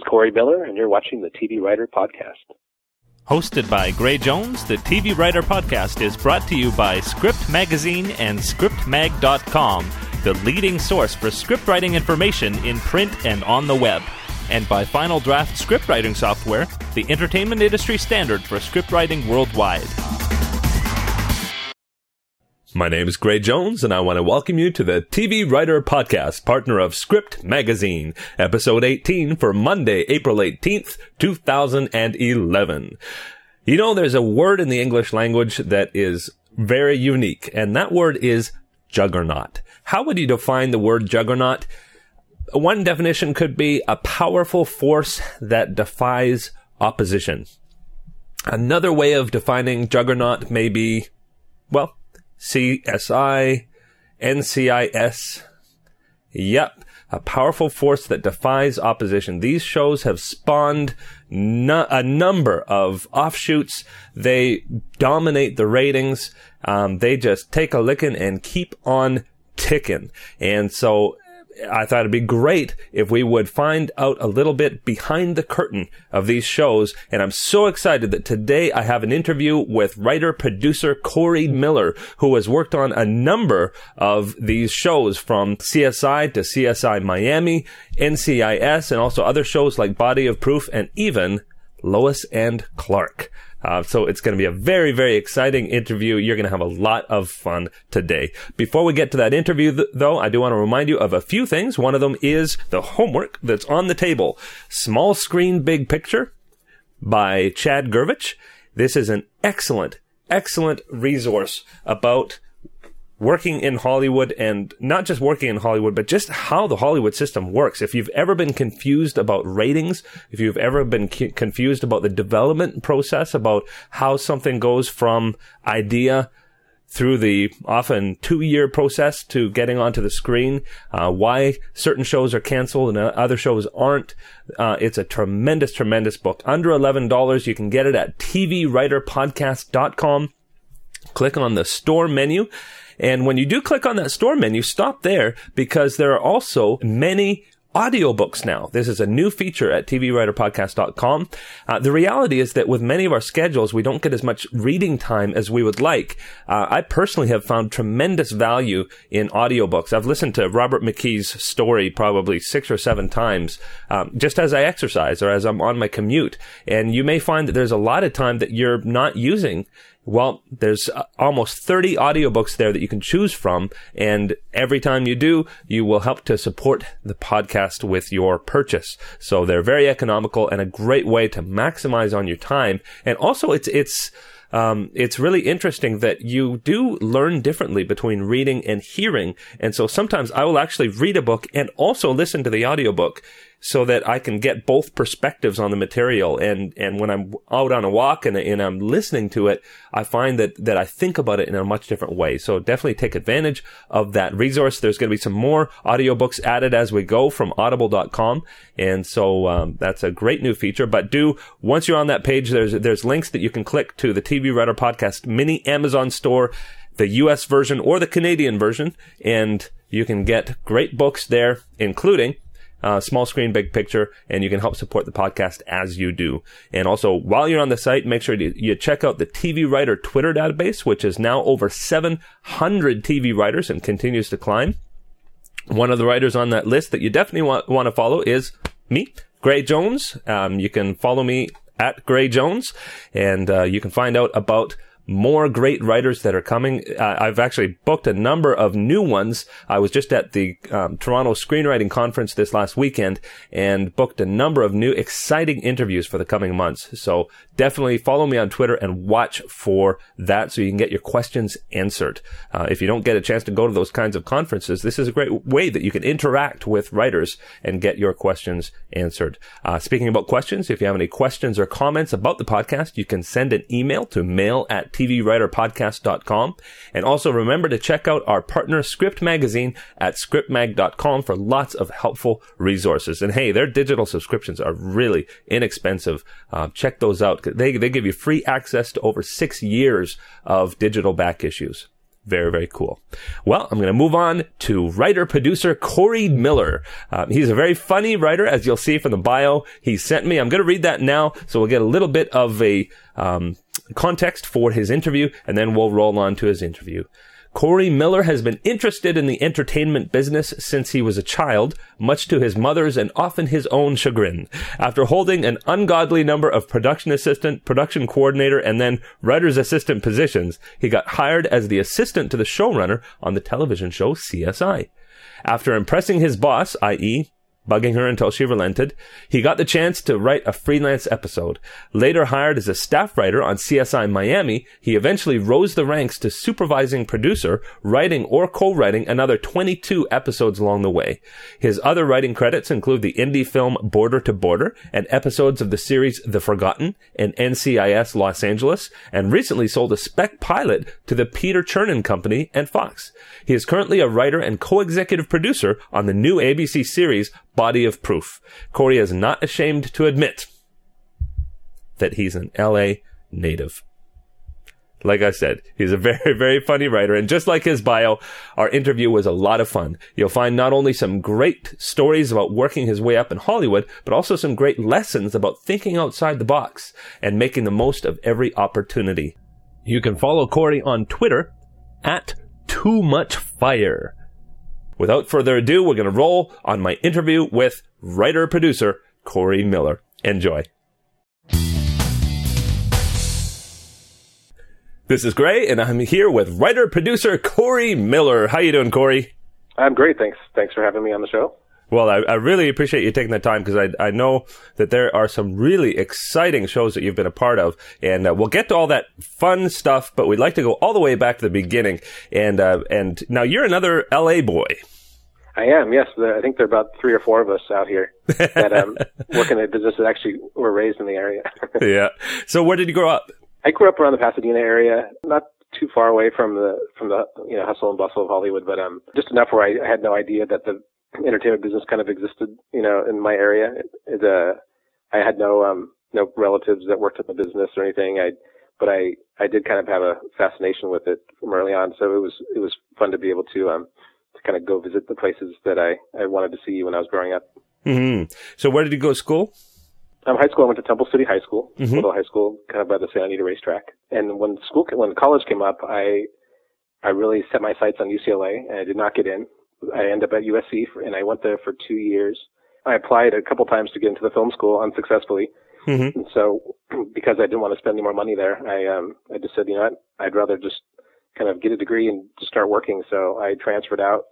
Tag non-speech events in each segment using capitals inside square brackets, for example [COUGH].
is Corey Miller, and you're watching the TV Writer Podcast. Hosted by Gray Jones, the TV Writer Podcast is brought to you by Script Magazine and ScriptMag.com, the leading source for script writing information in print and on the web. And by Final Draft Script Writing Software, the entertainment industry standard for script writing worldwide. My name is Gray Jones, and I want to welcome you to the TV Writer Podcast, partner of Script Magazine, episode 18 for Monday, April 18th, 2011. You know, there's a word in the English language that is very unique, and that word is juggernaut. How would you define the word juggernaut? One definition could be a powerful force that defies opposition. Another way of defining juggernaut may be, well, CSI, NCIS. Yep, a powerful force that defies opposition. These shows have spawned no- a number of offshoots. They dominate the ratings. Um, they just take a licking and keep on ticking. And so I thought it'd be great if we would find out a little bit behind the curtain of these shows. And I'm so excited that today I have an interview with writer producer Corey Miller, who has worked on a number of these shows from CSI to CSI Miami, NCIS, and also other shows like Body of Proof and even Lois and Clark. Uh, so it's going to be a very, very exciting interview. You're going to have a lot of fun today. Before we get to that interview, th- though, I do want to remind you of a few things. One of them is the homework that's on the table. Small Screen Big Picture by Chad Gervich. This is an excellent, excellent resource about working in Hollywood and not just working in Hollywood, but just how the Hollywood system works. If you've ever been confused about ratings, if you've ever been confused about the development process, about how something goes from idea through the often two year process to getting onto the screen, uh, why certain shows are canceled and other shows aren't. Uh, it's a tremendous, tremendous book. Under $11, you can get it at tvwriterpodcast.com. Click on the store menu and when you do click on that store menu, stop there because there are also many audiobooks now. This is a new feature at tvwriterpodcast.com. Uh, the reality is that with many of our schedules, we don't get as much reading time as we would like. Uh, I personally have found tremendous value in audiobooks. I've listened to Robert McKee's story probably six or seven times, um, just as I exercise or as I'm on my commute. And you may find that there's a lot of time that you're not using well, there's uh, almost 30 audiobooks there that you can choose from. And every time you do, you will help to support the podcast with your purchase. So they're very economical and a great way to maximize on your time. And also it's, it's, um, it's really interesting that you do learn differently between reading and hearing. And so sometimes I will actually read a book and also listen to the audiobook so that I can get both perspectives on the material. And, and when I'm out on a walk and, and I'm listening to it, I find that, that I think about it in a much different way. So definitely take advantage of that resource. There's going to be some more audiobooks added as we go from audible.com. And so, um, that's a great new feature. But do, once you're on that page, there's, there's links that you can click to the TV Writer Podcast mini Amazon store, the US version or the Canadian version. And you can get great books there, including uh, small screen, big picture, and you can help support the podcast as you do. And also, while you're on the site, make sure you check out the TV Writer Twitter database, which is now over 700 TV writers and continues to climb. One of the writers on that list that you definitely want, want to follow is me, Gray Jones. Um, you can follow me at Gray Jones, and uh, you can find out about more great writers that are coming. Uh, I've actually booked a number of new ones. I was just at the um, Toronto Screenwriting Conference this last weekend and booked a number of new exciting interviews for the coming months. So definitely follow me on Twitter and watch for that so you can get your questions answered. Uh, if you don't get a chance to go to those kinds of conferences, this is a great way that you can interact with writers and get your questions answered. Uh, speaking about questions, if you have any questions or comments about the podcast, you can send an email to mail at tvwriterpodcast.com. And also remember to check out our partner Script Magazine at scriptmag.com for lots of helpful resources. And hey, their digital subscriptions are really inexpensive. Uh, check those out. They, they give you free access to over six years of digital back issues. Very, very cool. Well, I'm going to move on to writer producer Corey Miller. Um, he's a very funny writer, as you'll see from the bio he sent me. I'm going to read that now, so we'll get a little bit of a um, context for his interview, and then we'll roll on to his interview. Corey Miller has been interested in the entertainment business since he was a child, much to his mother's and often his own chagrin. After holding an ungodly number of production assistant, production coordinator, and then writer's assistant positions, he got hired as the assistant to the showrunner on the television show CSI. After impressing his boss, i.e., bugging her until she relented. He got the chance to write a freelance episode. Later hired as a staff writer on CSI Miami, he eventually rose the ranks to supervising producer, writing or co-writing another 22 episodes along the way. His other writing credits include the indie film Border to Border and episodes of the series The Forgotten and NCIS Los Angeles, and recently sold a spec pilot to the Peter Chernin Company and Fox. He is currently a writer and co-executive producer on the new ABC series body of proof. Corey is not ashamed to admit that he's an LA native. Like I said, he's a [LAUGHS] very, very funny writer. And just like his bio, our interview was a lot of fun. You'll find not only some great stories about working his way up in Hollywood, but also some great lessons about thinking outside the box and making the most of every opportunity. You can follow Corey on Twitter at Too Much Fire. Without further ado, we're going to roll on my interview with writer producer Corey Miller. Enjoy. This is Gray, and I'm here with writer producer Corey Miller. How you doing, Corey? I'm great. Thanks. Thanks for having me on the show. Well, I, I really appreciate you taking the time because I, I know that there are some really exciting shows that you've been a part of, and uh, we'll get to all that fun stuff. But we'd like to go all the way back to the beginning, and uh, and now you're another LA boy. I am. Yes, I think there are about three or four of us out here that um, [LAUGHS] work in a business that actually were raised in the area. [LAUGHS] yeah. So where did you grow up? I grew up around the Pasadena area, not too far away from the from the you know hustle and bustle of Hollywood, but um just enough where I, I had no idea that the entertainment business kind of existed, you know, in my area. It, it, uh, I had no um no relatives that worked in the business or anything. I but I I did kind of have a fascination with it from early on, so it was it was fun to be able to um to kind of go visit the places that I I wanted to see when I was growing up. Mm-hmm. So where did you go to school? Um, high school, I went to Temple City High School, Mhm. little high school, kind of by the Santa Anita racetrack. And when school, when college came up, I, I really set my sights on UCLA, and I did not get in. I ended up at USC, for, and I went there for two years. I applied a couple times to get into the film school unsuccessfully, Mm-hmm. and so [CLEARS THROAT] because I didn't want to spend any more money there, I um, I just said, you know what, I'd rather just kind of get a degree and just start working. So I transferred out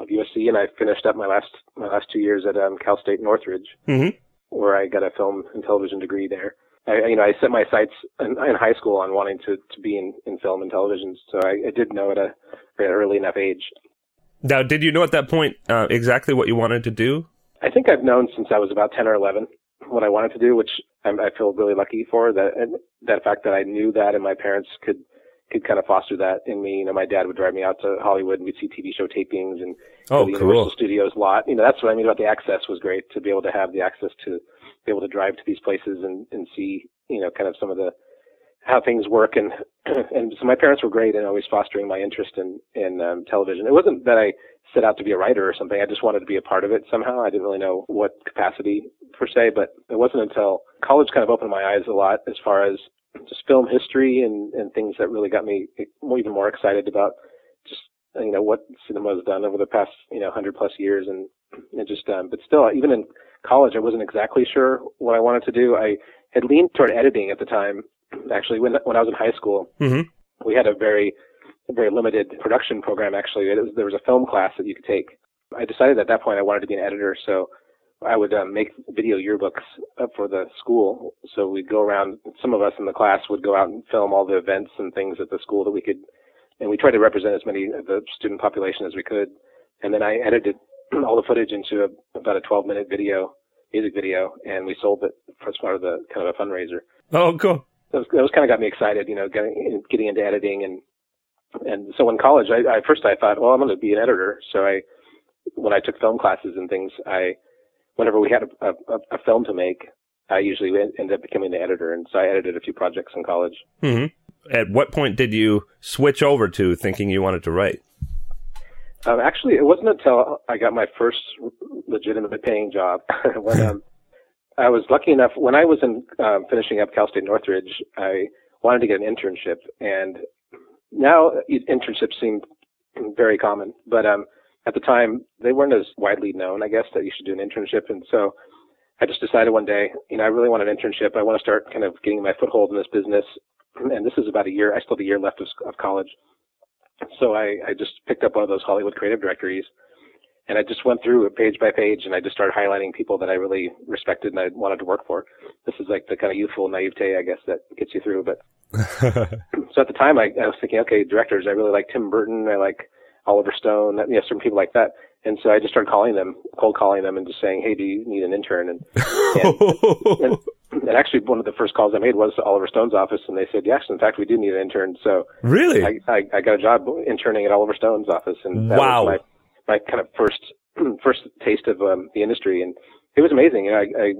of USC, and I finished up my last my last two years at um, Cal State Northridge Mm-hmm. where I got a film and television degree there. I, you know, I set my sights in, in high school on wanting to, to be in, in film and television, so I, I did know at a at an early enough age. Now, did you know at that point uh, exactly what you wanted to do? I think I've known since I was about 10 or 11 what I wanted to do, which I'm, I feel really lucky for that, and that fact that I knew that and my parents could, could kind of foster that in me. You know, my dad would drive me out to Hollywood and we'd see TV show tapings and Oh, the Universal cool. Studios lot. You know, that's what I mean about the access was great to be able to have the access to be able to drive to these places and, and see, you know, kind of some of the, how things work and, [CLEARS THROAT] and so my parents were great in always fostering my interest in, in um, television. It wasn't that I set out to be a writer or something. I just wanted to be a part of it somehow. I didn't really know what capacity per se, but it wasn't until college kind of opened my eyes a lot as far as just film history and, and things that really got me even more excited about just you know what cinema has done over the past you know hundred plus years and it just um but still even in college I wasn't exactly sure what I wanted to do. I had leaned toward editing at the time. Actually when when I was in high school Mm-hmm. we had a very a very limited production program actually. It was, there was a film class that you could take. I decided at that point I wanted to be an editor so I would um, make video yearbooks for the school. So we'd go around. Some of us in the class would go out and film all the events and things at the school that we could, and we tried to represent as many of the student population as we could. And then I edited [CLEARS THROAT] all the footage into a, about a 12 minute video, music video, and we sold it as part of the kind of a fundraiser. Oh, cool. That was, that was kind of got me excited, you know, getting getting into editing and and so in college, I, I first I thought, well, I'm going to be an editor. So I, when I took film classes and things, I, whenever we had a, a, a film to make, I usually en- ended up becoming the editor, and so I edited a few projects in college. Mm-hmm. at what point did you switch over to thinking you wanted to write? Um, actually, it wasn't until I got my first legitimate paying job [LAUGHS] when um, I was lucky enough when I was in um, finishing up Cal State Northridge. I wanted to get an internship, and now internships seem very common, but um, at the time they weren't as widely known. I guess that you should do an internship, and so I just decided one day, you know, I really want an internship. I want to start kind of getting my foothold in this business, and this is about a year. I still have a year left of, of college, so I, I just picked up one of those Hollywood creative directories and I just went through it page by page and I just started highlighting people that I really respected and I wanted to work for. This is like the kind of youthful naivete, I guess, that gets you through. But [LAUGHS] so at the time I, I was thinking, okay, directors, I really like Tim Burton. I like Oliver Stone, you know, certain people like that. And so I just started calling them, cold calling them and just saying, Hey, do you need an intern? And, and, and, [LAUGHS] and actually one of the first calls I made was to Oliver Stone's office and they said, yes, in fact, we do need an intern. So really, I, I, I got a job interning at Oliver Stone's office and that wow. was my, my kind of first, [CLEARS THROAT] first taste of um, the industry. And it was amazing. You know, I, I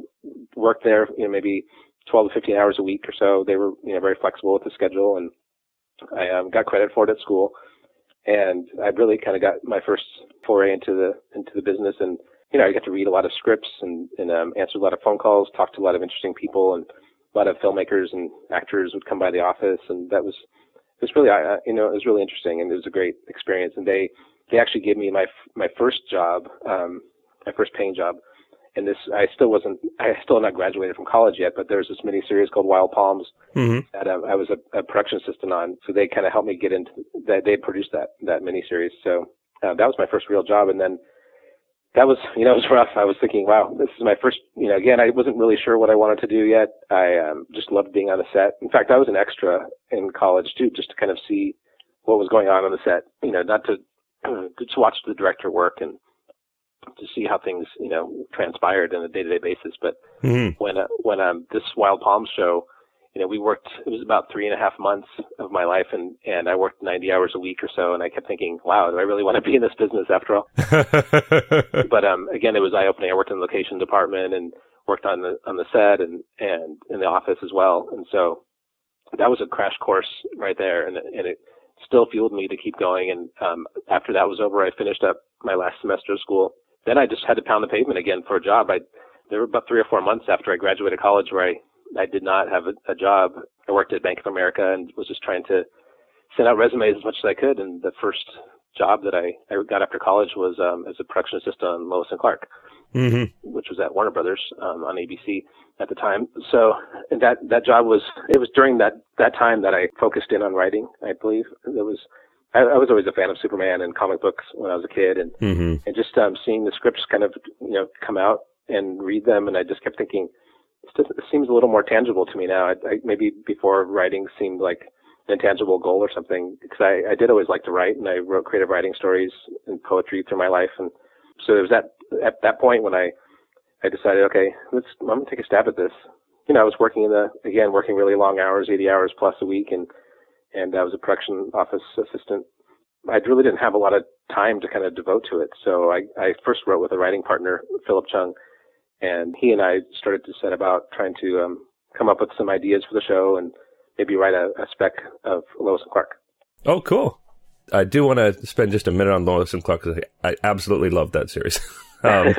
worked there, you know, maybe 12 to 15 hours a week or so. They were, you know, very flexible with the schedule and I um, got credit for it at school and I really kind of got my first foray into the into the business. And you know, I got to read a lot of scripts and and um, answer a lot of phone calls, talk to a lot of interesting people, and a lot of filmmakers and actors would come by the office, and that was it was really uh, you know it was really interesting, and it was a great experience. And they they actually gave me my my first job, um, my first paying job and this I still wasn't I still not graduated from college yet, but there's this mini series called Wild Palms mm-hmm. that uh, I was a, a, production assistant on. So they kind of helped me get into that. They produced that that mini series. So uh, that was my first real job, and then that was you know [LAUGHS] it was rough. I was thinking, wow, this is my first. You know, again, I wasn't really sure what I wanted to do yet. I um, just loved being on the set. In fact, I was an extra in college too, just to kind of see what was going on on the set. You know, not to uh, to watch the director work and to see how things you know transpired on a day to day basis. But mm-hmm. when uh, when um, this Wild Palms show, you know, we worked. It was about three and a half months of my life, and and I worked 90 hours a week or so. And I kept thinking, wow, do I really want to be in this business after all? [LAUGHS] but um, again, it was eye opening. I worked in the location department and worked on the on the set and and in the office as well. And so that was a crash course right there, and and it still fueled me to keep going. And um, after that was over, I finished up my last semester of school then I just had to pound the pavement again for a job. I there were about three or four months after I graduated college where I I did not have a, a job. I worked at Bank of America and was just trying to send out resumes as much as I could. And the first job that I, I got after college was um, as a production assistant on Lois and Clark, mm-hmm. which was at Warner Brothers um, on ABC at the time. So that that job was it was during that that time that I focused in on writing. I believe it was I, I, was always a fan of Superman and comic books when I was a kid, and mm-hmm. and just um, seeing the scripts kind of you know come out and read them, and I just kept thinking, this, this seems a little more tangible to me now. I, I, maybe before writing seemed like an intangible goal or something, because I, I did always like to write, and I wrote creative writing stories and poetry through my life, and so it was at at that point when I I decided, okay, let's I'm gonna take a stab at this. You know, I was working in the again working really long hours, 80 hours plus a week, and and I was a production office assistant. I really didn't have a lot of time to kind of devote to it. So I, I first wrote with a writing partner, Philip Chung, and he and I started to set about trying to um, come up with some ideas for the show and maybe write a, a spec of Lois and Clark. Oh, cool. I do want to spend just a minute on Lois and Clark because I, I absolutely love that series. [LAUGHS] um,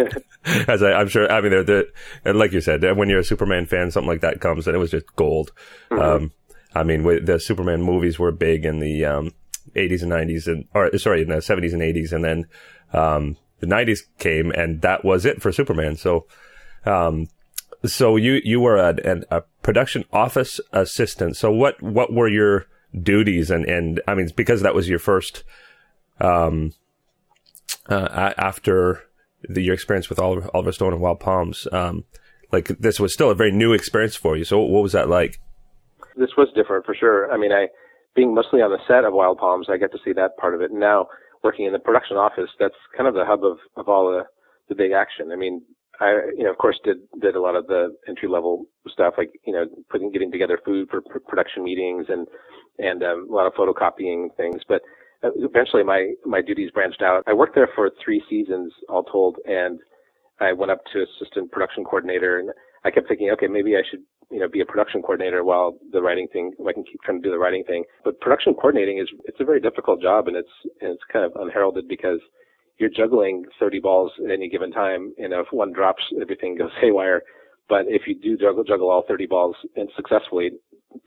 [LAUGHS] as I, am sure, I mean, they're, they're, and like you said, when you're a Superman fan, something like that comes and it was just gold. Mm-hmm. Um, I mean, the Superman movies were big in the um, 80s and 90s, and or sorry, in the 70s and 80s, and then um, the 90s came, and that was it for Superman. So, um, so you you were a, a, production office assistant. So what what were your duties? And and I mean, because that was your first, um, uh, after the, your experience with Oliver, Oliver Stone and Wild Palms, um, like this was still a very new experience for you. So what was that like? this was different for sure. I mean, I being mostly on the set of Wild Palms, I get to see that part of it. Now working in the production office, that's kind of the hub of of all the the big action. I mean, I you know of course did did a lot of the entry level stuff like you know putting getting together food for pr- production meetings and and um, a lot of photocopying things, but uh, eventually my my duties branched out. I worked there for three seasons all told, and I went up to assistant production coordinator, and I kept thinking, okay, maybe I should you know, be a production coordinator while the writing thing, I can keep trying to do the writing thing. But production coordinating is, it's a very difficult job and it's, and it's kind of unheralded because you're juggling 30 balls at any given time. And if one drops, everything goes [LAUGHS] haywire. But if you do juggle, juggle all 30 balls and successfully,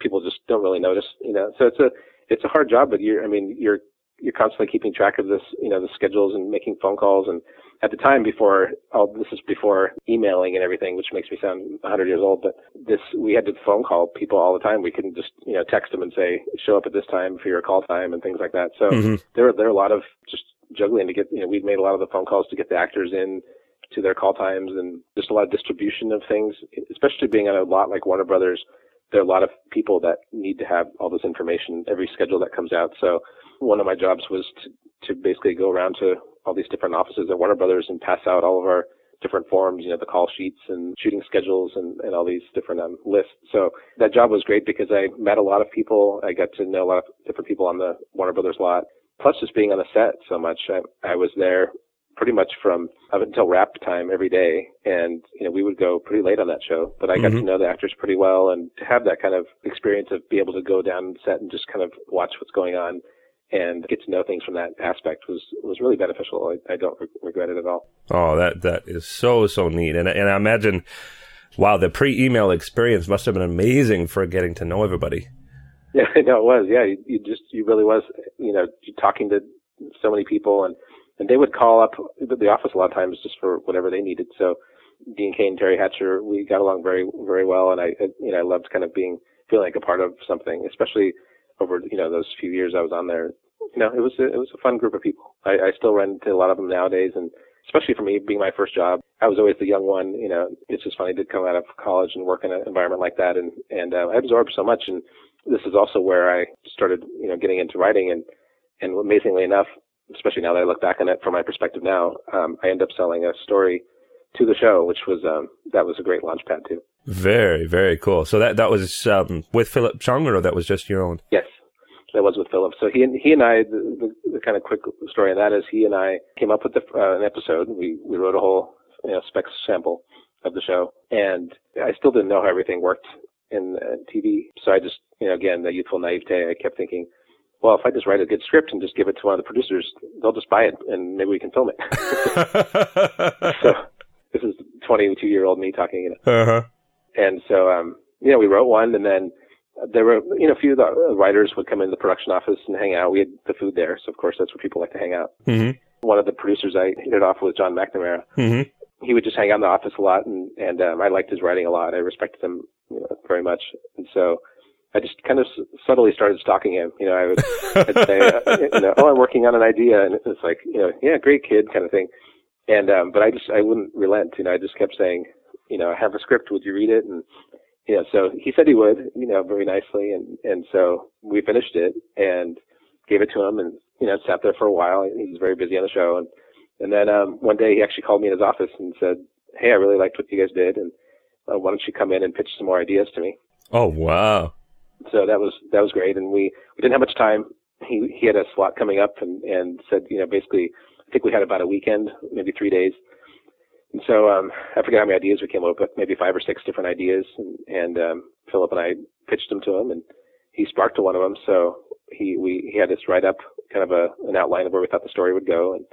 people just don't really notice, you know, so it's a, it's a hard job, but you're, I mean, you're, you're constantly keeping track of this, you know, the schedules and making phone calls. And at the time before, oh, this is before emailing and everything, which makes me sound 100 years old, but this, we had to phone call people all the time. We couldn't just, you know, text them and say, show up at this time for your call time and things like that. So mm-hmm. there, there are a lot of just juggling to get, you know, we've made a lot of the phone calls to get the actors in to their call times and just a lot of distribution of things, especially being on a lot like Warner Brothers. There are a lot of people that need to have all this information, every schedule that comes out. So one of my jobs was to, to basically go around to all these different offices at Warner Brothers and pass out all of our different forms, you know, the call sheets and shooting schedules and, and all these different um, lists. So that job was great because I met a lot of people. I got to know a lot of different people on the Warner Brothers lot. Plus just being on the set so much. I, I was there pretty much from up until wrap time every day. And, you know, we would go pretty late on that show, but I got mm-hmm. to know the actors pretty well and to have that kind of experience of be able to go down set and just kind of watch what's going on and get to know things from that aspect was was really beneficial. I, I don't re- regret it at all. Oh, that that is so so neat, and and I imagine, wow, the pre-email experience must have been amazing for getting to know everybody. [LAUGHS] Yeah, no, it was. Yeah, you, you just you really was. You know, talking to so many people, and and they would call up the office a lot of times just for whatever they needed. So Dean Cain, Teri Hatcher, we got along very very well, and I you know I loved kind of being feeling like a part of something, especially over you know those few years I was on there. You know, it was a, it was a fun group of people. I, I still run into a lot of them nowadays, and especially for me being my first job, I was always the young one. You know, it's just funny to come out of college and work in an environment like that, and and uh, I absorbed so much. And this is also where I started, you know, getting into writing, and and amazingly enough, especially now that I look back on it from my perspective now, um, I end up selling a story to the show, which was um, that was a great launch pad too. Very, very cool. So that that was um, with Philip Chung, or that was just your own? Yes, that was with Philip. So he and he and I, the, the, the kind of quick story on that is he and I came up with the, uh, an episode. We we wrote a whole you know, spec sample of the show, and I still didn't know how everything worked in uh, TV. So I just, you know, again, the youthful naivete. I kept thinking, well, if I just write a good script and just give it to one of the producers, they'll just buy it, and maybe we can film it. [LAUGHS] so this is 22 year old me talking, you know. Uh-huh. And so, um, you know, we wrote one and then there were, you know, a few of the writers would come in the production office and hang out. We had the food there. So of course that's where people like to hang out. Mm-hmm. One of the producers I hit it off with John McNamara. Mm-hmm. He would just hang out in the office a lot and, and, um, I liked his writing a lot. I respected him you know, very much. And so, I just kind of subtly started stalking him. You know, I would [LAUGHS] I'd say, uh, you know, oh, I'm working on an idea, and it's like, you know, yeah, great kid, kind of thing. And um, but I just I wouldn't relent. You know, I just kept saying, you know, I have a script. Would you read it? And you know, so he said he would. You know, very nicely. And and so we finished it and gave it to him, and you know, sat there for a while. He was very busy on the show, and and then um, one day he actually called me in his office and said, "Hey, I really liked what you guys did, and uh, why don't you come in and pitch some more ideas to me?" Oh wow! So that was that was great, and we we didn't have much time. He he had a slot coming up, and and said, you know, basically I think we had about a weekend, maybe three days. And so um, I forget how many ideas we came up with, maybe five or six different ideas. And, and um, Philip and I pitched them to him, and he sparked to one of them. So he we he had us write up kind of a an outline of where we thought the story would go, and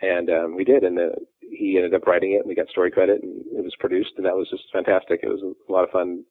and um, we did. And the, he ended up writing it, and we got story credit, and it was produced, and that was just fantastic. It was a lot of fun,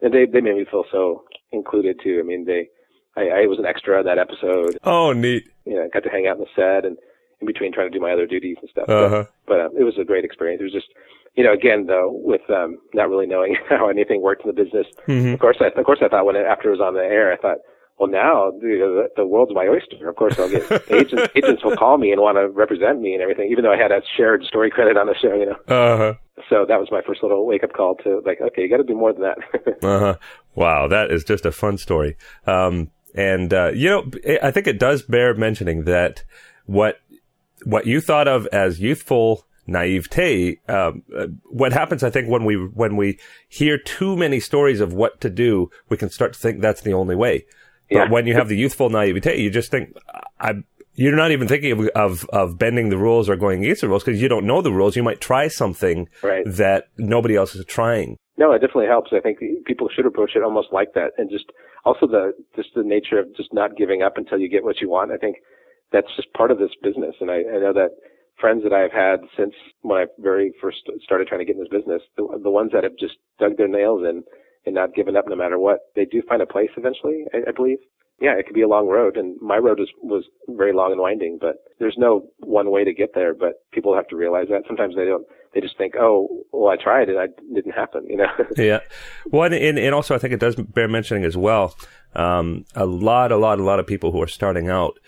and they they made me feel so included too. I mean, they I, I was an extra on that episode. Oh, neat. Yeah, I got to hang out in the set and in between trying to do my other duties and stuff. Uh-huh. But, but um, it was a great experience. It was just, you know, again though, with um, not really knowing [LAUGHS] how anything worked in the business. Mm-hmm. Of course, I, of course, I thought when it, after it was on the air, I thought, well, now the, the world's my oyster. Of course, I'll get [LAUGHS] agents. agents will call me and want to represent me and everything, even though I had a shared story credit on the show. You know. Uh-huh. So that was my first little wake up call to like, okay, you got to do more than that. [LAUGHS] uh-huh. Wow, that is just a fun story. Um, and uh, you know, I think it does bear mentioning that what what you thought of as youthful naivete. Um, uh, what happens, I think, when we when we hear too many stories of what to do, we can start to think that's the only way. Yeah. But when you have the youthful naivete, you just think, I, you're not even thinking of, of, of bending the rules or going against the rules because you don't know the rules. You might try something right. that nobody else is trying. No, it definitely helps. I think people should approach it almost like that, and just also the just the nature of just not giving up until you get what you want. I think that's just part of this business, and I, I know that friends that I've had since when I very first started trying to get in this business, the, the ones that have just dug their nails in and not given up no matter what, they do find a place eventually. I, I believe. Yeah, it could be a long road, and my road was was very long and winding, but there's no one way to get there. But people have to realize that sometimes they don't they just think, oh, well, I tried and it didn't happen, you know? [LAUGHS] yeah. Well, and, and also I think it does bear mentioning as well. Um, a lot, a lot, a lot of people who are starting out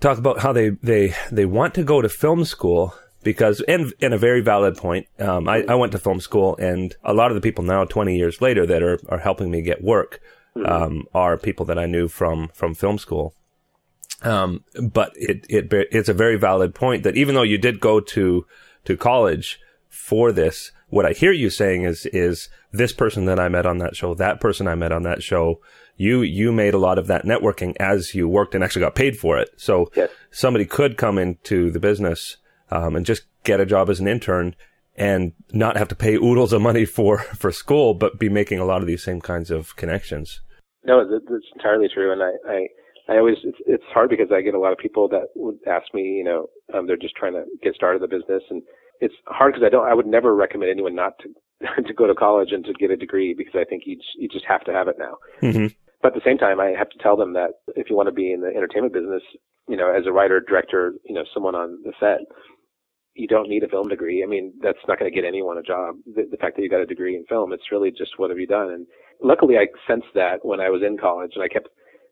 talk about how they, they, they want to go to film school because, and, and a very valid point. Um, I, I went to film school and a lot of the people now, 20 years later that are, are helping me get work, mm-hmm. um, are people that I knew from, from film school. Um, but it, it, it's a very valid point that even though you did go to, to college for this. What I hear you saying is, is this person that I met on that show, that person I met on that show, you, you made a lot of that networking as you worked and actually got paid for it. So yes. somebody could come into the business, um, and just get a job as an intern and not have to pay oodles of money for, [LAUGHS] for school, but be making a lot of these same kinds of connections. No, that's entirely true. And I, I, I always, it's, it's hard because I get a lot of people that would ask me, you know, um, they're just trying to get started in the business and it's hard because I don't, I would never recommend anyone not to, [LAUGHS] to go to college and to get a degree because I think you just, you just have to have it now. Mm-hmm. But at the same time, I have to tell them that if you want to be in the entertainment business, you know, as a writer, director, you know, someone on the set, you don't need a film degree. I mean, that's not going to get anyone a job. The, the fact that you got a degree in film, it's really just what have you done? And luckily, I sensed that when I was in college, and I kept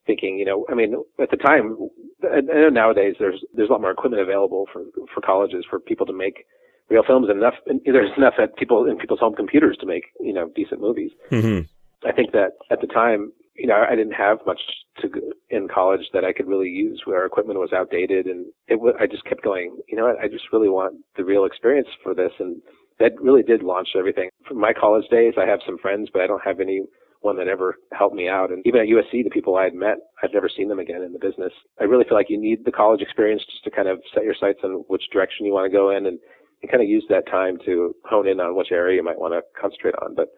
thinking, you know, I mean, at the time, I know nowadays there's there's a lot more equipment available for for colleges for people to make real films and enough. And there's enough at people in people's home computers to make you know decent movies. Mm-hmm. I think that at the time, you know, I didn't have much to in college that I could really use where equipment was outdated, and it. W- I just kept going. You know, what, I just really want the real experience for this, and that really did launch everything. From my college days, I have some friends, but I don't have any one that ever helped me out. And even at USC, the people I had met, I've never seen them again in the business. I really feel like you need the college experience just to kind of set your sights on which direction you want to go in and and kind of use that time to hone in on which area you might want to concentrate on. But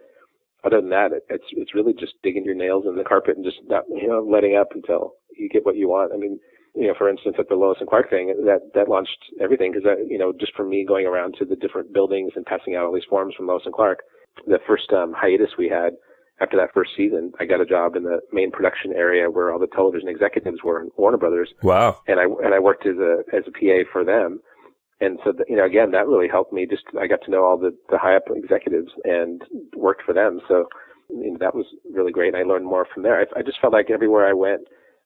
other than that, it, it's it's really just digging your nails in the carpet and just not you know letting up until you get what you want. I mean, you know, for instance, at the Lois and Clark thing, that that launched everything because you know just from me going around to the different buildings and passing out all these forms from Lois and Clark, the first um, hiatus we had after that first season, I got a job in the main production area where all the television executives were in Warner Brothers. Wow! And I and I worked as a as a PA for them and so the, you know again that really helped me just i got to know all the the high up executives and worked for them. So you know, that was really great. I learned more from there. I, I just felt like everywhere i went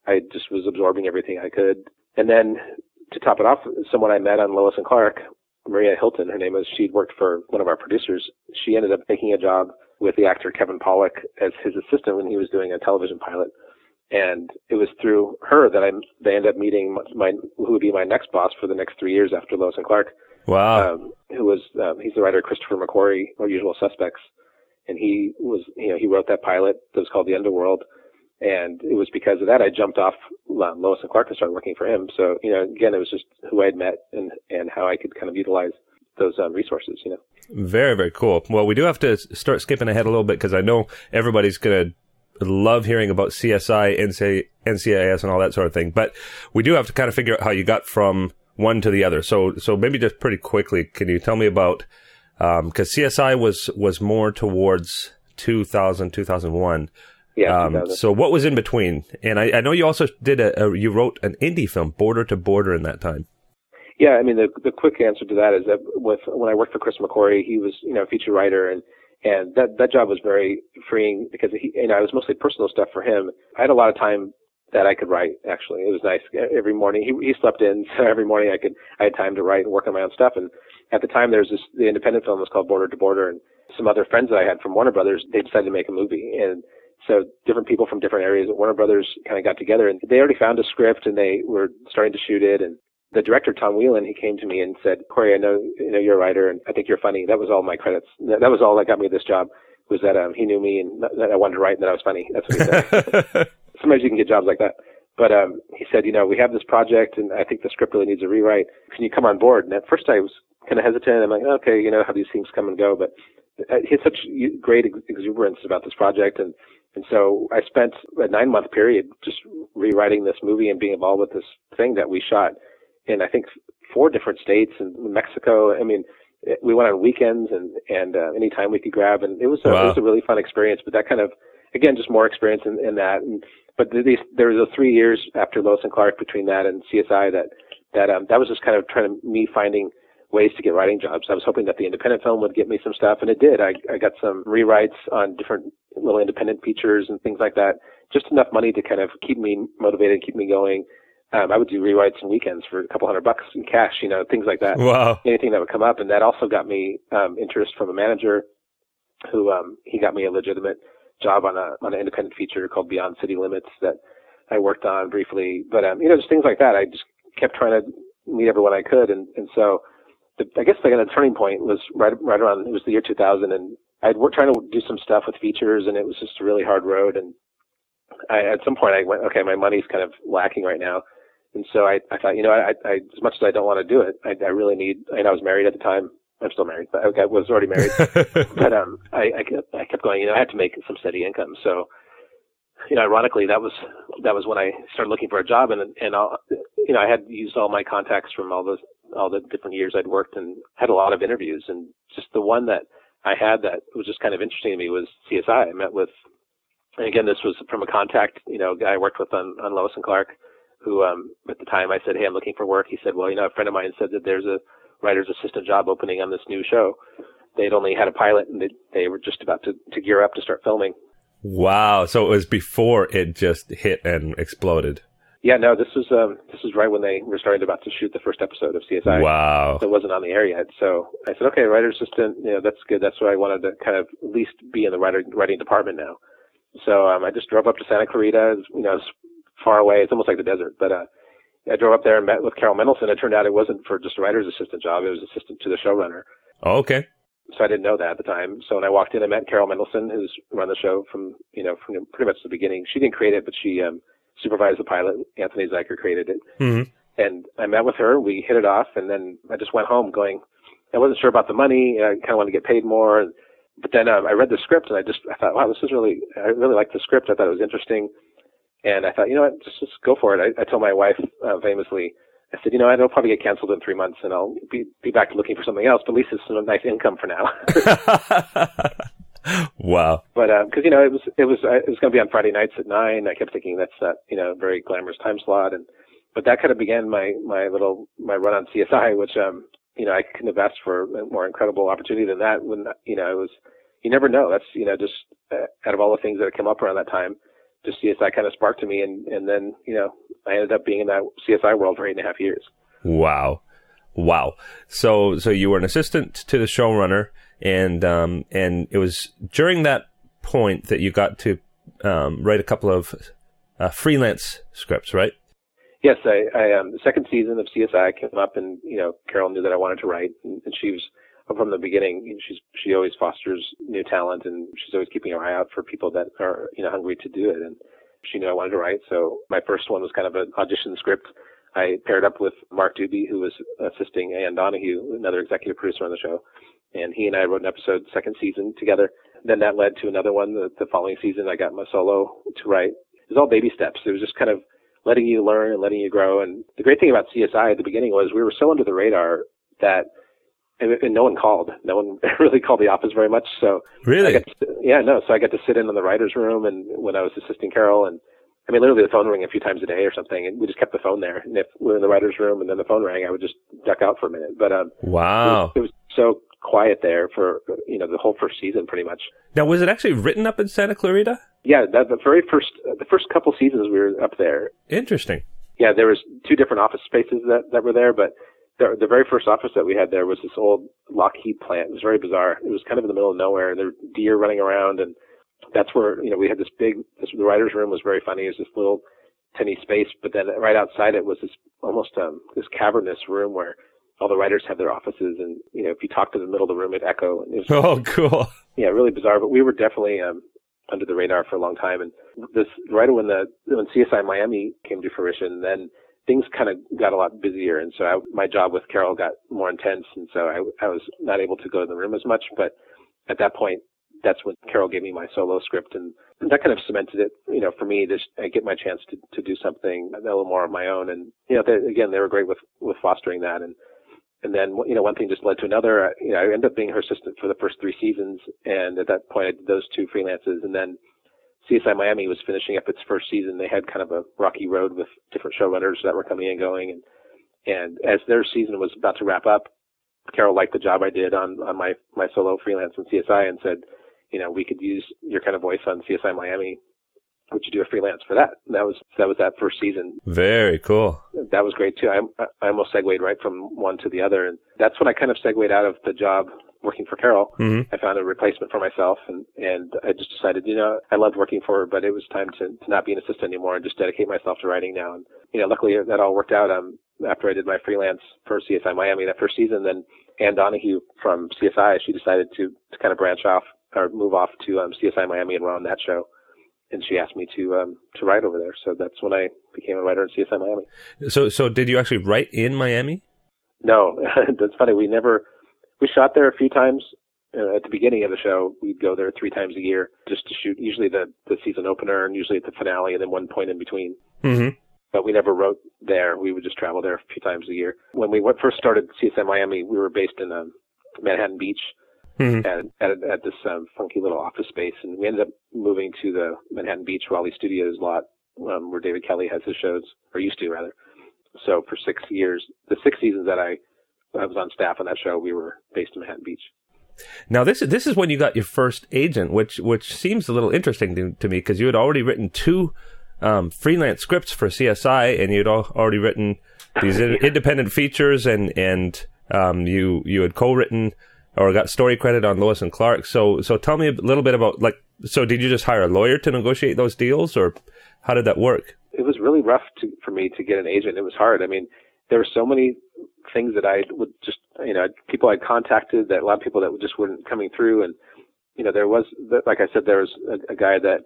i just was absorbing everything i could. And then to top it off someone i met on lois and clark maria hilton her name was she'd worked for one of our producers. She ended up taking a job with the actor kevin pollak as his assistant when he was doing a television pilot and it was through her that I they ended up meeting my who would be my next boss for the next three years after Lois and Clark. Wow. Um, who was um, he's the writer Christopher McQuarrie or Usual Suspects, and he was you know he wrote that pilot that was called The Underworld, and it was because of that I jumped off Lois and Clark and started working for him. So you know again it was just who I had met and and how I could kind of utilize those um, resources. You know. Very very cool. Well, we do have to start skipping ahead a little bit because I know everybody's going to love hearing about CSI, NCIS, and all that sort of thing. But we do have to kind of figure out how you got from one to the other. So, so maybe just pretty quickly, can you tell me about, um, cause CSI was, was more towards 2000, 2001. Yeah. Um, so what was in between? And I, I know you also did a, a, you wrote an indie film, Border to Border in that time. Yeah. I mean, the, the quick answer to that is that with, when I worked for Chris McQuarrie, he was, you know, a feature writer and, and that that job was very freeing because he, you know, it was mostly personal stuff for him. I had a lot of time that I could write. Actually, it was nice. Every morning he he slept in, [LAUGHS] so every morning I could I had time to write and work on my own stuff. And at the time, there was this the independent film was called Border to Border, and some other friends that I had from Warner Brothers they decided to make a movie, and so different people from different areas at Warner Brothers kind of got together, and they already found a script and they were starting to shoot it, and the director Tom Whelan, he came to me and said, "Corey, I know you know you're a writer, and I think you're funny." That was all my credits. That, that was all that got me this job. Was that um, he knew me and that I wanted to write and that I was funny. That's what he said. [LAUGHS] Sometimes you can get jobs like that. But um, he said, you know, we have this project, and I think the script really needs a rewrite. Can you come on board? And at first, I was kind of hesitant. I'm like, okay, you know how these things come and go. But he had such great exuberance about this project, and and so I spent a nine month period just rewriting this movie and being involved with this thing that we shot in I think four different states and Mexico. I mean, we went on weekends and and uh, anytime we could grab, and it was a, wow. it was a really fun experience. But that kind of again just more experience in, in that. And, but these, there was a three years after Lois and Clark between that and CSI that that um, that was just kind of trying to me finding ways to get writing jobs. I was hoping that the independent film would get me some stuff, and it did. I, I got some rewrites on different little independent features and things like that. Just enough money to kind of keep me motivated, keep me going. Um, I would do rewrites and weekends for a couple hundred bucks in cash, you know, things like that. Wow. Anything that would come up, and that also got me um, interest from a manager, who um, he got me a legitimate job on a on an independent feature called Beyond City Limits that I worked on briefly. But um, you know, just things like that. I just kept trying to meet everyone I could, and and so the, I guess the, the turning point was right right around it was the year 2000, and I'd worked trying to do some stuff with features, and it was just a really hard road. And I, at some point, I went, okay, my money's kind of lacking right now, and so I, I thought, you know, I, I as much as I don't want to do it, I, I really need. And I was married at the time. I'm still married, but I was already married. [LAUGHS] but um, I, I kept, I kept going. You know, I had to make some steady income, so you know, ironically, that was that was when I started looking for a job, and and all, you know, I had used all my contacts from all the all the different years I'd worked and had a lot of interviews, and just the one that I had that was just kind of interesting to me was CSI. I met with, and again, this was from a contact, you know, guy I worked with on on Lois and Clark, who um at the time I said, hey, I'm looking for work. He said, well, you know, a friend of mine said that there's a writer's assistant job opening on this new show. They'd only had a pilot, and they, they were just about to to gear up to start filming Wow. So it was before it just hit and exploded. Yeah, no, this was um, this was right when they were starting about to shoot the first episode of CSI. Wow. So it wasn't on the air yet. So I said, okay, writer assistant, you know, that's good. That's what I wanted to kind of at least be in the writer, writing department now. So um, I just drove up to Santa Clarita. You know, far away. It's almost like the desert. But uh, I drove up there and met with Carol Mendelsohn. It turned out it wasn't for just a writer's assistant job. It was assistant to the showrunner. Oh, okay so I didn't know that at the time. So when I walked in, I met Carol Mendelsohn, who's run the show from you know from pretty much the beginning. She didn't create it, but she um, supervised the pilot. Anthony Zuiker created it, mm-hmm. and I met with her. We hit it off, and then I just went home going. I wasn't sure about the money. I kind of wanted to get paid more, but then um, I read the script, and I just I thought, wow, this is really I really liked the script. I thought it was interesting, and I thought, you know what, just just go for it. I, I told my wife uh, famously I said, you know, it'll probably get canceled in three months, and I'll be be back looking for something else. But at least it's a nice income for now. [LAUGHS] wow. But because uh, you know, it was it was uh, it was going to be on Friday nights at nine. I kept thinking that's not you know very glamorous time slot, and but that kind of began my my little my run on CSI, which um you know I couldn't have asked for a more incredible opportunity than that. When you know it was you never know. That's you know just uh, out of all the things that come up around that time just CSI kind of sparked to me, and and then you know I ended up being in that CSI world for eight and a half years. Wow, wow. So so you were an assistant to the showrunner, and um and it was during that point that you got to um, write a couple of uh, freelance scripts, right? Yes, I, I um, the second season of CSI came up, and you know Carol knew that I wanted to write, and, and she was from the beginning. She's she always fosters new talent, and she's always keeping her eye out for people that are you know hungry to do it. And she knew I wanted to write, so my first one was kind of an audition script. I paired up with Mark Doobie, who was assisting Ann Donahue, another executive producer on the show, and he and I wrote an episode second season together. Then that led to another one. The, the following season, I got my solo to write. It was all baby steps. It was just kind of letting you learn and letting you grow. And the great thing about CSI at the beginning was we were so under the radar that and, and no one called. No one [LAUGHS] really called the office very much. So really, to, yeah, no. So I got to sit in on the writers' room, and when I was assisting Carol, and I mean, literally the phone rang a few times a day or something, and we just kept the phone there. And if we were in the writers' room and then the phone rang, I would just duck out for a minute. But um, wow, it was, it was so quiet there for you know the whole first season, pretty much. Now, was it actually written up in Santa Clarita? Yeah, that, the very first, the first couple seasons we were up there. Interesting. Yeah, there was two different office spaces that that were there, but the, the very first office that we had there was this old Lockheed plant. It was very bizarre. It was kind of in the middle of nowhere, and there were deer running around, and that's where you know we had this big. This, the writers' room was very funny. It was this little tiny space, but then right outside it was this almost um, this cavernous room where all the writers had their offices, and you know if you talked to the middle of the room, it echo. And it was, [LAUGHS] oh, cool. Yeah, really bizarre. But we were definitely um, under the radar for a long time, and this right when the when CSI Miami came to fruition, then things kind of got a lot busier, and so I, my job with Carol got more intense, and so I, I was not able to go to the room as much. But at that point, that's when Carol gave me my solo script and, that kind of cemented it, you know, for me to I get my chance to, to do something a little more of my own. And, you know, they, again, they were great with, with fostering that. And, and then, you know, one thing just led to another. You know, I ended up being her assistant for the first three seasons. And at that point, I did those two freelances. And then CSI Miami was finishing up its first season. They had kind of a rocky road with different showrunners that were coming and going. And, and as their season was about to wrap up, Carol liked the job I did on, on my, my solo freelance in CSI and said, you know, we could use your kind of voice on CSI Miami. Would you do a freelance for that? And that was that was that first season. Very cool. That was great too. I, I almost segued right from one to the other, and that's when I kind of segued out of the job working for Carol. Mm-hmm. I found a replacement for myself, and and I just decided, you know, I loved working for her, but it was time to to not be an assistant anymore and just dedicate myself to writing now. And you know, luckily that all worked out. Um, after I did my freelance for CSI Miami that first season, then Ann Donahue from CSI, she decided to to kind of branch off or move off to um, CSI Miami and run that show. And she asked me to um, to write over there, so that's when I became a writer in CSI Miami. So, so did you actually write in Miami? No, [LAUGHS] that's funny. We never we shot there a few times uh, at the beginning of the show. We'd go there three times a year just to shoot. Usually the the season opener, and usually at the finale, and then one point in between. Mm-hmm. But we never wrote there. We would just travel there a few times a year. When we went, first started CSI Miami, we were based in um, Manhattan Beach, Mm-hmm. at, at, at this um, funky little office space. And we ended up moving to the Manhattan Beach Raleigh Studios lot um, where David Kelley has his shows, or used to rather. So for six years, the six seasons that I, I was on staff on that show, we were based in Manhattan Beach. Now this is this is when you got your first agent, which which seems a little interesting to, to me because you had already written two um, freelance scripts for CSI, and you'd al- already written these in- independent features, and and um, you you had co-written or got story credit on Lois and Clark. So so tell me a little bit about like so did you just hire a lawyer to negotiate those deals, or how did that work? It was really rough to, for me to get an agent. It was hard. I mean, there were so many things that I would just, you know, people I'd contacted that a lot of people that just weren't coming through. And, you know, there was, like I said, there was a, a guy that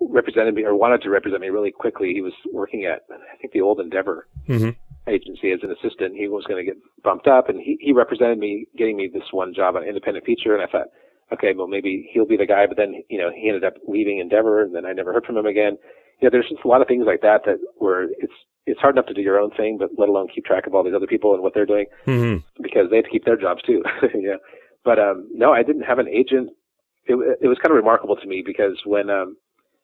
represented me or wanted to represent me really quickly. He was working at, I think the old Endeavor Mm-hmm. agency as an assistant. He was going to get bumped up and he, he represented me getting me this one job on independent feature. And I thought, okay, well, maybe he'll be the guy. But then, you know, he ended up leaving Endeavor and then I never heard from him again. Know, there's just a lot of things like that that where it's, it's hard enough to do your own thing, but let alone keep track of all these other people and what they're doing Mm-hmm. because they have to keep their jobs too. [LAUGHS] yeah. But, um, no, I didn't have an agent. It, it was kind of remarkable to me because when, um,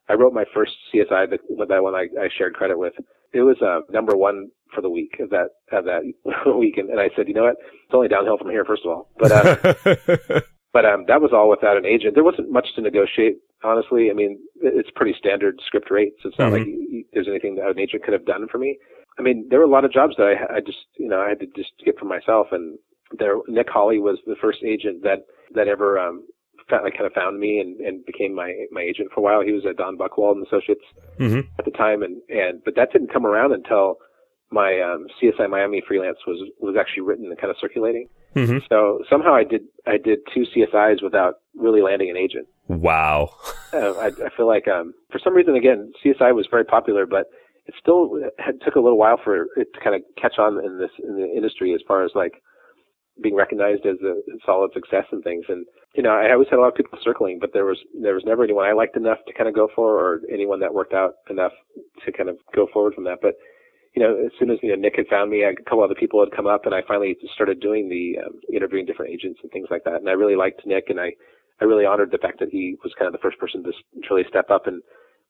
I wrote my first CSI, the, that one I, I shared credit with, it was, uh, number one for the week of that, of that [LAUGHS] week. And, and I said, you know what? It's only downhill from here, first of all. But, uh, [LAUGHS] but um, that was all without an agent. There wasn't much to negotiate, honestly. I mean, it's pretty standard script rates. It's not Mhm. like you- there's anything that an agent could have done for me. I mean, there were a lot of jobs that I, I just, you know, I had to just get for myself. And there, Nick Hawley was the first agent that that ever um, found, like, kind of found me and, and became my my agent for a while. He was at Don Buchwald and Associates mm-hmm. at the time, and and but that didn't come around until my um, CSI Miami freelance was was actually written and kind of circulating. Mm-hmm. So somehow I did I did two CSIs without really landing an agent. Wow. Uh, I, I feel like um, for some reason again CSI was very popular, but it still had, took a little while for it to kind of catch on in this in the industry as far as like being recognized as a solid success and things. And you know I always had a lot of people circling, but there was there was never anyone I liked enough to kind of go for, or anyone that worked out enough to kind of go forward from that. But you know, as soon as you know Nick had found me, a couple other people had come up, and I finally started doing the um, interviewing different agents and things like that. And I really liked Nick, and I I really honored the fact that he was kind of the first person to truly step up and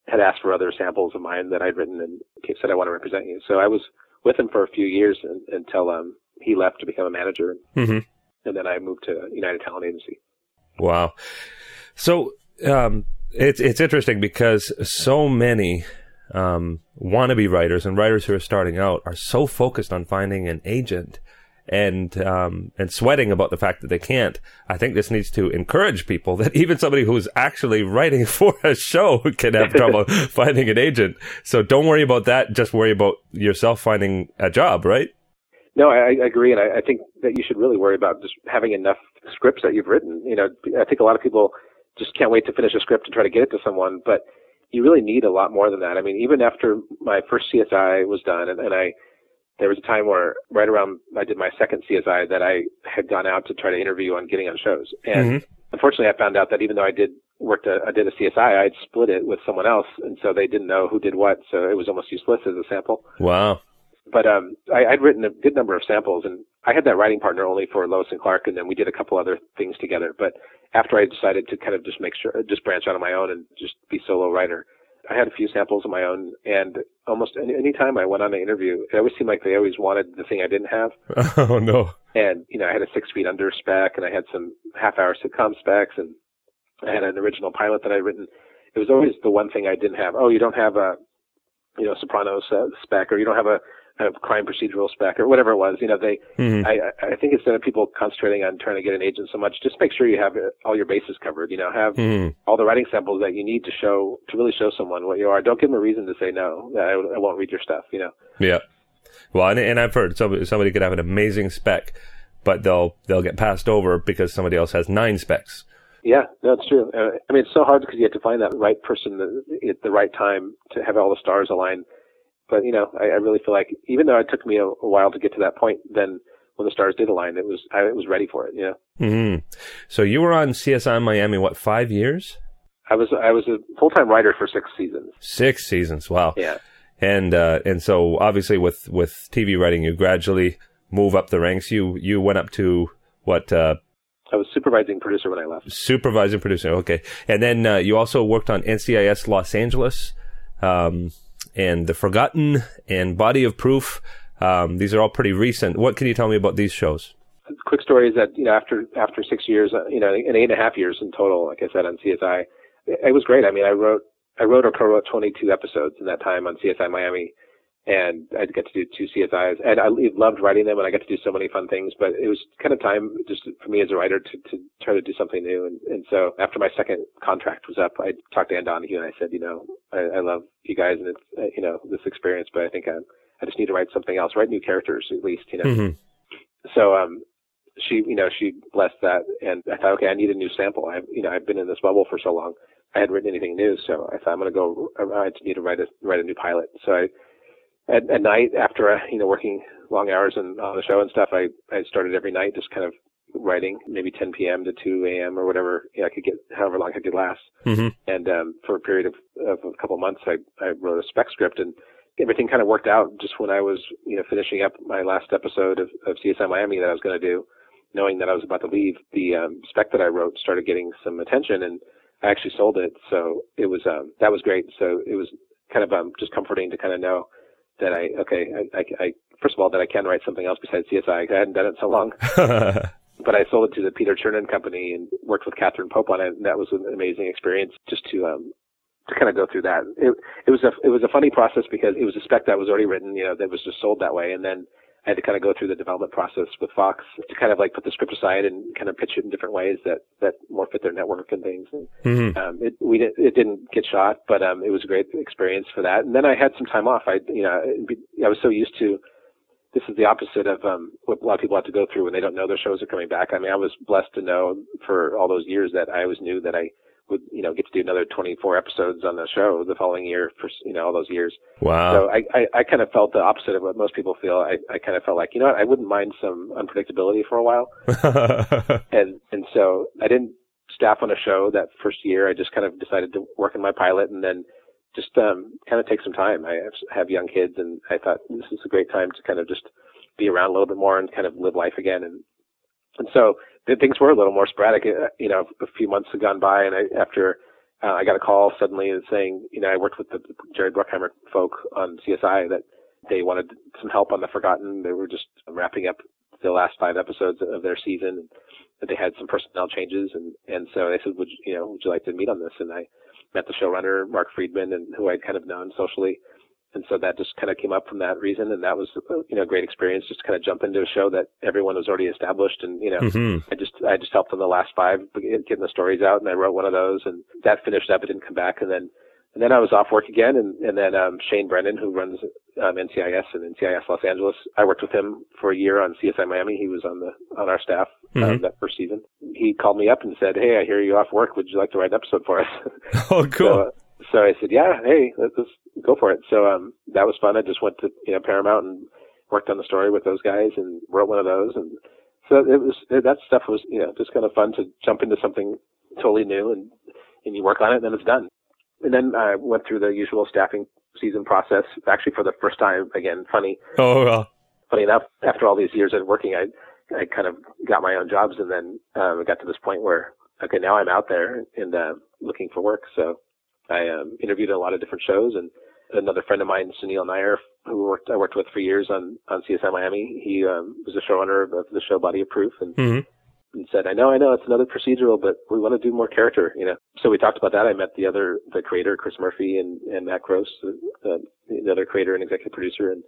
had asked for other samples of mine that I'd written and said I want to represent you. So I was with him for a few years and, until um, he left to become a manager, Mm-hmm. and then I moved to United Talent Agency. Wow. So um, it's it's interesting because so many um, wannabe writers and writers who are starting out are so focused on finding an agent and um, and sweating about the fact that they can't. I think this needs to encourage people that [LAUGHS] even somebody who's actually writing [LAUGHS] for a show can have [LAUGHS] trouble finding an agent. So don't worry about that. Just worry about yourself finding a job, right? No, I, I agree, and I, I think that you should really worry about just having enough scripts that you've written. You know, I think a lot of people just can't wait to finish a script and try to get it to someone, but you really need a lot more than that. I mean, even after my first CSI was done, and, and I, there was a time where right around I did my second CSI that I had gone out to try to interview on getting on shows, and unfortunately, I found out that even though I did worked, a, I did a CSI, I'd split it with someone else, and so they didn't know who did what, so it was almost useless as a sample. Wow. But um, I, I'd written a good number of samples, and I had that writing partner only for Lois and Clark, and then we did a couple other things together. But after I decided to kind of just make sure, just branch out on my own and just be solo writer, I had a few samples of my own, and almost any, any time I went on an interview, it always seemed like they always wanted the thing I didn't have. [LAUGHS] Oh no! And you know, I had a six feet under spec, and I had some half-hour sitcom specs, and I had an original pilot that I'd written. It was always the one thing I didn't have. Oh, you don't have a, you know, Sopranos uh, spec, or you don't have a of crime procedural spec or whatever it was. You know, they, Mhm. I, I think instead of people concentrating on trying to get an agent so much, just make sure you have all your bases covered. You know, have Mhm. all the writing samples that you need to show, to really show someone what you are. Don't give them a reason to say no. I, I won't read your stuff. You know. Yeah. Well, and, and I've heard somebody, somebody could have an amazing spec, but they'll they'll get passed over because somebody else has nine specs. Yeah, no, true. Uh, I mean, it's so hard because you have to find that right person at the right time to have all the stars align. But you know, I, I really feel like even though it took me a, a while to get to that point, then when the stars did align, it was I was ready for it. You know, hmm So you were on CSI Miami what five years? I was I was a full time writer for six seasons. Six seasons. Wow. Yeah, And uh, and so obviously with with TV writing, you gradually move up the ranks. You you went up to what uh, I was supervising producer when I left. supervising producer. Okay, and then uh, you also worked on NCIS Los Angeles, um, and The Forgotten, and Body of Proof. Um, these are all pretty recent. What can you tell me about these shows? quick story is that you know after after six years, uh, you know, and eight and a half years in total, like I said on CSI, it, it was great. I mean, I wrote I wrote or co-wrote 22 episodes in that time on CSI Miami, and I got to do two CSIs, and I loved writing them, and I got to do so many fun things. But it was kind of time just for me as a writer to to try to do something new, and and so after my second contract was up, I talked to Ann Donahue and I said, you know, I, I love you guys and it's uh, you know this experience, but I think I I just need to write something else, write new characters at least, you know. Hmm so um she you know she blessed that and i thought okay i need a new sample. I've you know i've been in this bubble for so long. I hadn't written anything new so i thought i'm going to go i need to write a write a new pilot. So i at, at night after uh, you know working long hours and on the show and stuff i i started every night just kind of writing maybe 10 p.m. to 2 a.m. or whatever you know, I could get however long I could last hmm and um, for a period of, of a couple of months, I, I wrote a spec script, and everything kind of worked out just when I was, you know, finishing up my last episode of, of CSI Miami that I was going to do, knowing that I was about to leave. The um, spec that I wrote started getting some attention, and I actually sold it, so it was um, that was great. So it was kind of um, just comforting to kind of know that I okay, I, I, I first of all that I can write something else besides CSI. I hadn't done it in so long [LAUGHS] but I sold it to the Peter Chernin company and worked with Katherine Pope on it, and that was an amazing experience just to um to kind of go through that. It it was a it was a funny process because it was a spec that was already written, you know, that was just sold that way, and then I had to kind of go through the development process with Fox to kind of like put the script aside and kind of pitch it in different ways that that more fit their network and things. And, hmm um, it we didn't it didn't get shot, but um, it was a great experience for that. And then I had some time off. I you know I was so used to this is the opposite of um, what a lot of people have to go through when they don't know their shows are coming back. I mean, I was blessed to know for all those years that I always knew that I would, you know, get to do another 24 episodes on the show the following year for, you know, all those years. Wow. So I, I, I kind of felt the opposite of what most people feel. I, I kind of felt like, you know what, I wouldn't mind some unpredictability for a while. [LAUGHS] And, and so I didn't staff on a show that first year. I just kind of decided to work on my pilot and then just um, kind of take some time. I have, young kids, and I thought this is a great time to kind of just be around a little bit more and kind of live life again. And and so things were a little more sporadic. Uh, You know, a few months had gone by, and I, after uh, I got a call suddenly saying, you know, I worked with the Jerry Bruckheimer folk on CSI that they wanted some help on The Forgotten. They were just wrapping up the last five episodes of their season. That they had some personnel changes, and and so they said, would you, you know, would you like to meet on this? And I met the showrunner Mark Friedman, and who I'd kind of known socially, and so that just kind of came up from that reason, and that was uh, you know a great experience just to kind of jump into a show that everyone was already established, and you know hmm I just I just helped on the last five getting the stories out, and I wrote one of those, and that finished up. It didn't come back, and then and then I was off work again, and and then um, Shane Brennan, who runs um, NCIS and NCIS Los Angeles, I worked with him for a year on CSI Miami. He was on the on our staff um, Mhm. that first season. He called me up and said, "Hey, I hear you off work. Would you like to write an episode for us?" [LAUGHS] Oh, cool. So, so I said, yeah, hey, let's go for it. So um, that was fun. I just went to you know Paramount and worked on the story with those guys and wrote one of those and So it was that stuff was you know just kind of fun to jump into something totally new and and you work on it and then it's done. And then I went through the usual staffing season process. Actually, for the first time, again, funny. Oh, well. Funny enough, after all these years of working, I I kind of got my own jobs, and then um, I got to this point where okay, now I'm out there and uh, looking for work. So I um, interviewed a lot of different shows, and another friend of mine, Sunil Nair, who worked I worked with for years on on CSI Miami. He um, was the showrunner of the show Body of Proof, and, mm-hmm. and said, "I know, I know, it's another procedural, but we want to do more character." You know, so we talked about that. I met the other the creator, Chris Murphey, and and Matt Gross, uh, the other creator and executive producer, and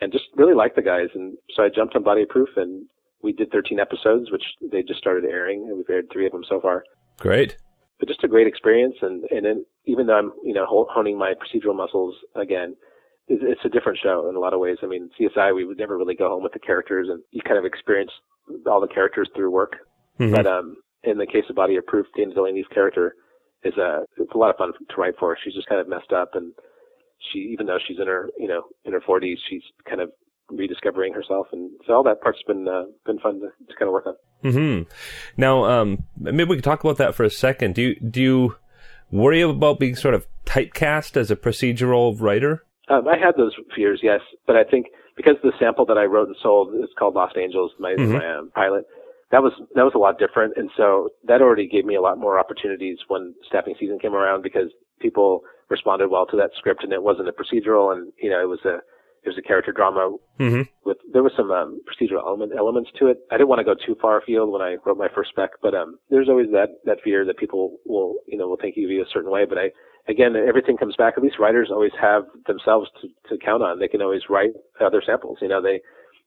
and just really liked the guys. And so I jumped on Body of Proof, and we did 13 episodes, which they just started airing, and we've aired three of them so far. Great. But just a great experience, and and then even though I'm you know honing my procedural muscles again, it's a different show in a lot of ways. I mean, CSI we would never really go home with the characters, and you kind of experience all the characters through work. Mm-hmm. But um, in the case of Body of Proof, Dana Delany's character is a it's a lot of fun to write for. She's just kind of messed up, and she even though she's in her you know in her 40s, she's kind of rediscovering herself, and so all that part's been uh, been fun to, to kind of work on. Hmm. Now, um, maybe we could talk about that for a second. Do you do you worry about being sort of typecast as a procedural writer? Um, I had those fears, yes, but I think because the sample that I wrote and sold is called Lost Angels, my, Mhm. my um, pilot, that was that was a lot different, and so that already gave me a lot more opportunities when staffing season came around because people responded well to that script, and it wasn't a procedural, and you know it was a was a character drama Mm-hmm. with there was some um, procedural element elements to it. I didn't want to go too far afield when I wrote my first spec, but um, there's always that that fear that people will you know will think of you a certain way. But I again everything comes back. At least writers always have themselves to, to count on. They can always write other samples. You know they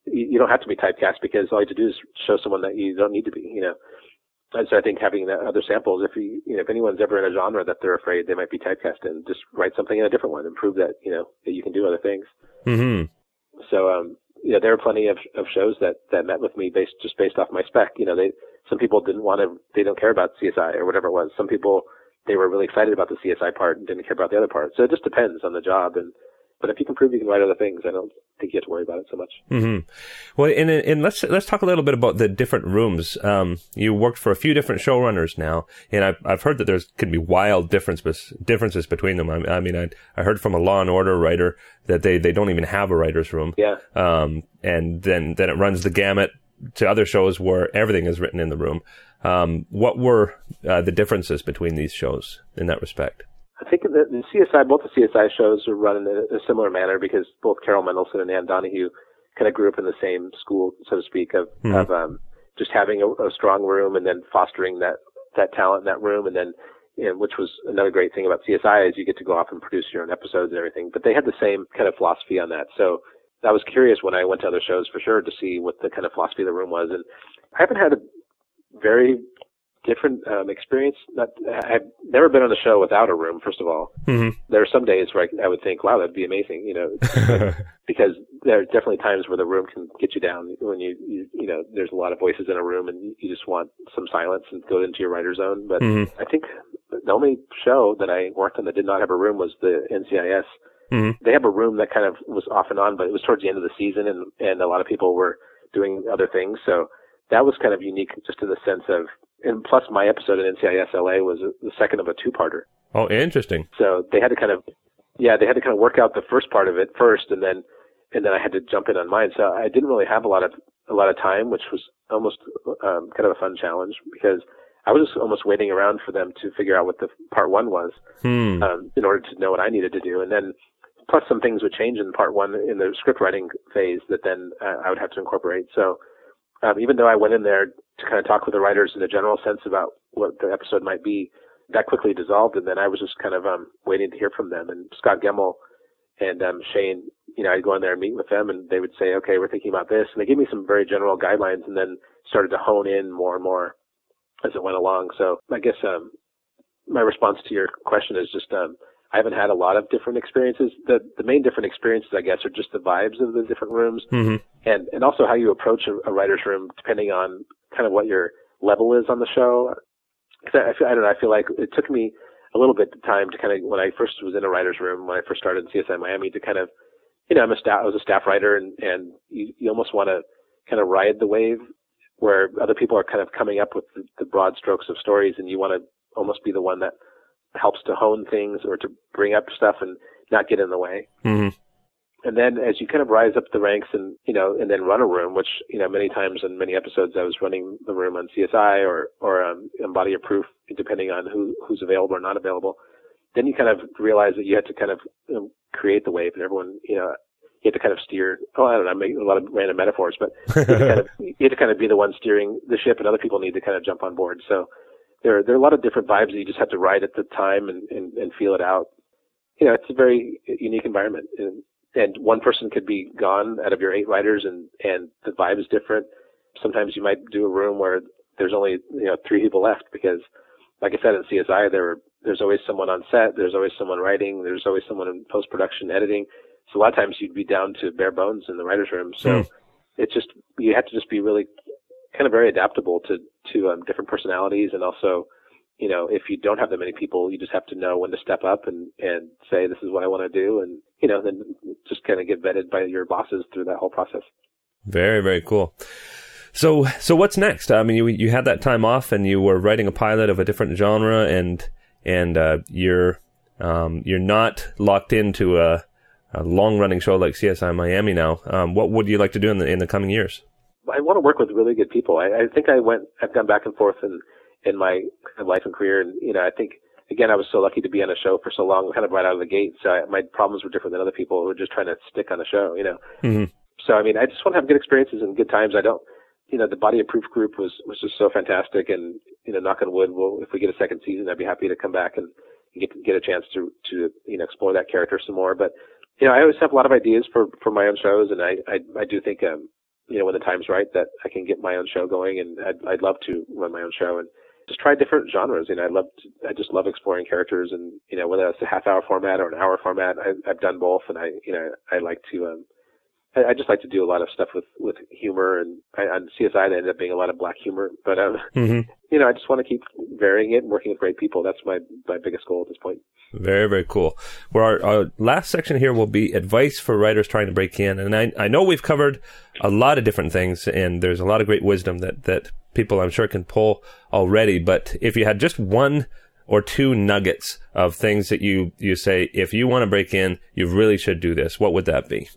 you you don't have to be typecast because all you have to do is show someone that you don't need to be. You know. And so I think having the other samples, if you, you know, if anyone's ever in a genre that they're afraid they might be typecast in, just write something in a different one and prove that, you know, that you can do other things. Mm-hmm. So, um, you know, there are plenty of, of shows that, that met with me based, just based off my spec. You know, they, some people didn't want to, they don't care about CSI or whatever it was. Some people, they were really excited about the CSI part and didn't care about the other part. So it just depends on the job. And, but if you can prove you can write other things, I don't think you have to worry about it so much. Mm-hmm. Well, and, and let's let's talk a little bit about the different rooms. Um, you worked for a few different showrunners now, and I've I've heard that there's could be wild differences differences between them. I, I mean, I I heard from a Law and Order writer that they they don't even have a writers' room. Yeah. Um, and then then it runs the gamut to other shows where everything is written in the room. Um, what were uh, the differences between these shows in that respect? I think the, the CSI, both the CSI shows are run in a, a similar manner because both Carol Mendelsohn and Ann Donahue kind of grew up in the same school, so to speak, of, Mhm. of um, just having a, a strong room and then fostering that that talent in that room, and then and which was another great thing about CSI is you get to go off and produce your own episodes and everything. But they had the same kind of philosophy on that, so I was curious when I went to other shows for sure to see what the kind of philosophy of the room was, and I haven't had a very different um, experience. Not, I've never been on a show without a room. First of all, Mm-hmm. there are some days where I, I would think, wow, that'd be amazing, you know, [LAUGHS] because there are definitely times where the room can get you down when you, you, you know, there's a lot of voices in a room and you just want some silence and go into your writer zone. But mm-hmm. I think the only show that I worked on that did not have a room was the NCIS. Mhm. They have a room that kind of was off and on, but it was towards the end of the season and, and a lot of people were doing other things. So that was kind of unique just in the sense of, and plus my episode in NCIS LA was the second of a two-parter. Oh, interesting. So they had to kind of, yeah, they had to kind of work out the first part of it first, and then, and then I had to jump in on mine. So I didn't really have a lot of a lot of time, which was almost um, kind of a fun challenge because I was just almost waiting around for them to figure out what the part one was Hmm. um, in order to know what I needed to do, and then plus some things would change in part one in the script writing phase that then uh, I would have to incorporate. So um, even though I went in there to kind of talk with the writers in a general sense about what the episode might be, that quickly dissolved, and then I was just kind of um, waiting to hear from them. And Scott Gemmill and um, Shane, you know, I'd go in there and meet with them, and they would say, "Okay, we're thinking about this," and they gave me some very general guidelines, and then started to hone in more and more as it went along. So I guess um, my response to your question is just um, I haven't had a lot of different experiences. The the main different experiences, I guess, are just the vibes of the different rooms, Mhm. and and also how you approach a, a writer's room, depending on kind of what your level is on the show. 'Cause I, I, feel, I don't know. I feel like it took me a little bit of time to kind of when I first was in a writer's room when I first started in CSI Miami to kind of, you know, I'm a staff, I was a staff writer, and and you you almost want to kind of ride the wave where other people are kind of coming up with the, the broad strokes of stories, and you want to almost be the one that helps to hone things or to bring up stuff and not get in the way. Mm-hmm. And then as you kind of rise up the ranks and, you know, and then run a room, which, you know, many times in many episodes I was running the room on CSI or, or um, Body of Proof, depending on who, who's available or not available. Then you kind of realize that you had to kind of you know, create the wave and everyone, you know, you had to kind of steer. Oh, I don't know, I'm making a lot of random metaphors, but [LAUGHS] you had, to kind of, you had to kind of be the one steering the ship, and other people need to kind of jump on board. So there, there are a lot of different vibes that you just have to ride at the time and, and, and feel it out. You know, it's a very unique environment, and, and one person could be gone out of your eight writers, and and the vibe is different. Sometimes you might do a room where there's only you know three people left because, like I said in CSI, there there's always someone on set, there's always someone writing, there's always someone in post production editing so a lot of times you'd be down to bare bones in the writers' room. So mm. it's just you have to just be really kind of very adaptable to to um, different personalities, and also, you know, if you don't have that many people, you just have to know when to step up and and say this is what I want to do, and you know, then just kind of get vetted by your bosses through that whole process. Very very cool. So so what's next? I mean, you you had that time off, and you were writing a pilot of a different genre, and and uh, you're um, you're not locked into a a long running show like CSI Miami now. Um, what would you like to do in the in the coming years? I want to work with really good people. I, I think I went, I've gone back and forth in in my life and career, and you know, I think again, I was so lucky to be on a show for so long, kind of right out of the gate. So I, my problems were different than other people who were just trying to stick on a show, you know. Mm-hmm. So I mean, I just want to have good experiences and good times. I don't, you know, the Body of Proof group was was just so fantastic, and you know, knock on wood, we'll, if we get a second season, I'd be happy to come back and get get a chance to to you know explore that character some more. But you know, I always have a lot of ideas for for my own shows, and I I, I do think um you know when the time's right that I can get my own show going, and I'd I'd love to run my own show and just try different genres. You know, I love to, I just love exploring characters, and you know whether it's a half hour format or an hour format, I, I've done both, and I you know I like to um I, I just like to do a lot of stuff with with humor, and I, on CSI it ended up being a lot of black humor. But um, mm-hmm. [LAUGHS] you know, I just want to keep varying it and working with great people. That's my my biggest goal at this point. Very very cool. Well, our, our last section here will be advice for writers trying to break in, and I I know we've covered a lot of different things, and there's a lot of great wisdom that that people I'm sure can pull already. But if you had just one or two nuggets of things that you you say if you want to break in, you really should do this, what would that be?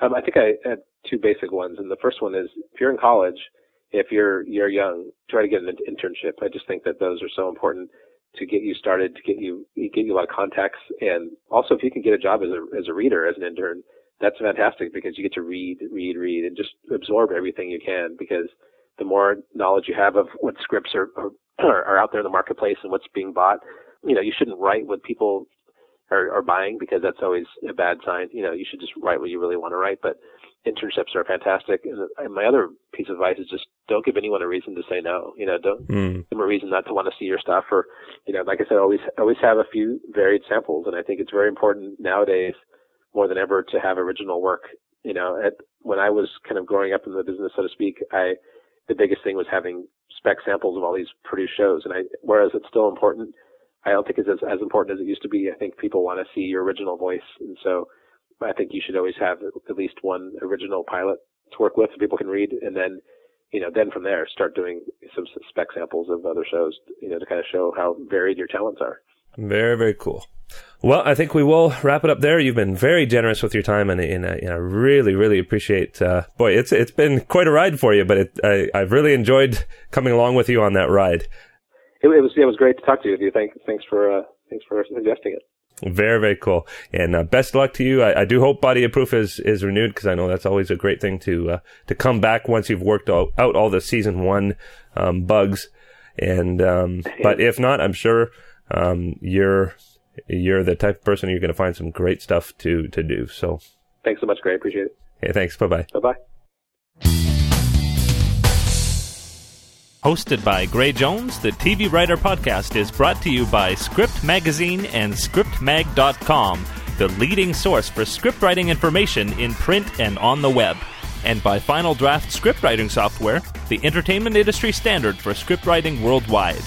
Um, I think I had two basic ones, and the first one is if you're in college, if you're you're young, try to get an internship. I just think that those are so important to get you started, to get you get you a lot of contacts, and also if you can get a job as a as a reader as an intern, that's fantastic because you get to read, read, read, and just absorb everything you can. Because the more knowledge you have of what scripts are are, are out there in the marketplace and what's being bought, you know, you shouldn't write what people are, are buying because that's always a bad sign. You know, you should just write what you really want to write. But internships are fantastic. And, my other piece of advice is just don't give anyone a reason to say no. You know, don't mm. give them a reason not to want to see your stuff. Or, you know, like I said, always always have a few varied samples. And I think it's very important nowadays more than ever to have original work. You know, at, when I was kind of growing up in the business, so to speak, I the biggest thing was having spec samples of all these produced shows. And I, whereas it's still important I don't think it's as, as important as it used to be. I think people want to see your original voice, and so I think you should always have at least one original pilot to work with, so people can read, and then you know, then from there start doing some spec samples of other shows, you know, to kind of show how varied your talents are. Very, very cool. Well, I think we will wrap it up there. You've been very generous with your time, and, and, I, and I really, really appreciate. Uh, boy, it's it's been quite a ride for you, but it, I, I've really enjoyed coming along with you on that ride it, it was it was great to talk to you. you Thanks thanks for uh, thanks for suggesting it. Very, very cool. And uh, best luck to you. I, I, do hope Body of Proof is, is renewed because I know that's always a great thing to uh, to come back once you've worked all, out all the season one um, bugs. And um, but if not, I'm sure um, you're you're the type of person you're going to find some great stuff to to do. So thanks so much, Gray. Appreciate it. Hey, thanks. Bye bye. Bye bye. Hosted by Gray Jones, the TV Writer Podcast is brought to you by Script Magazine and ScriptMag.com, the leading source for scriptwriting information in print and on the web. And by Final Draft Scriptwriting Software, the entertainment industry standard for scriptwriting worldwide.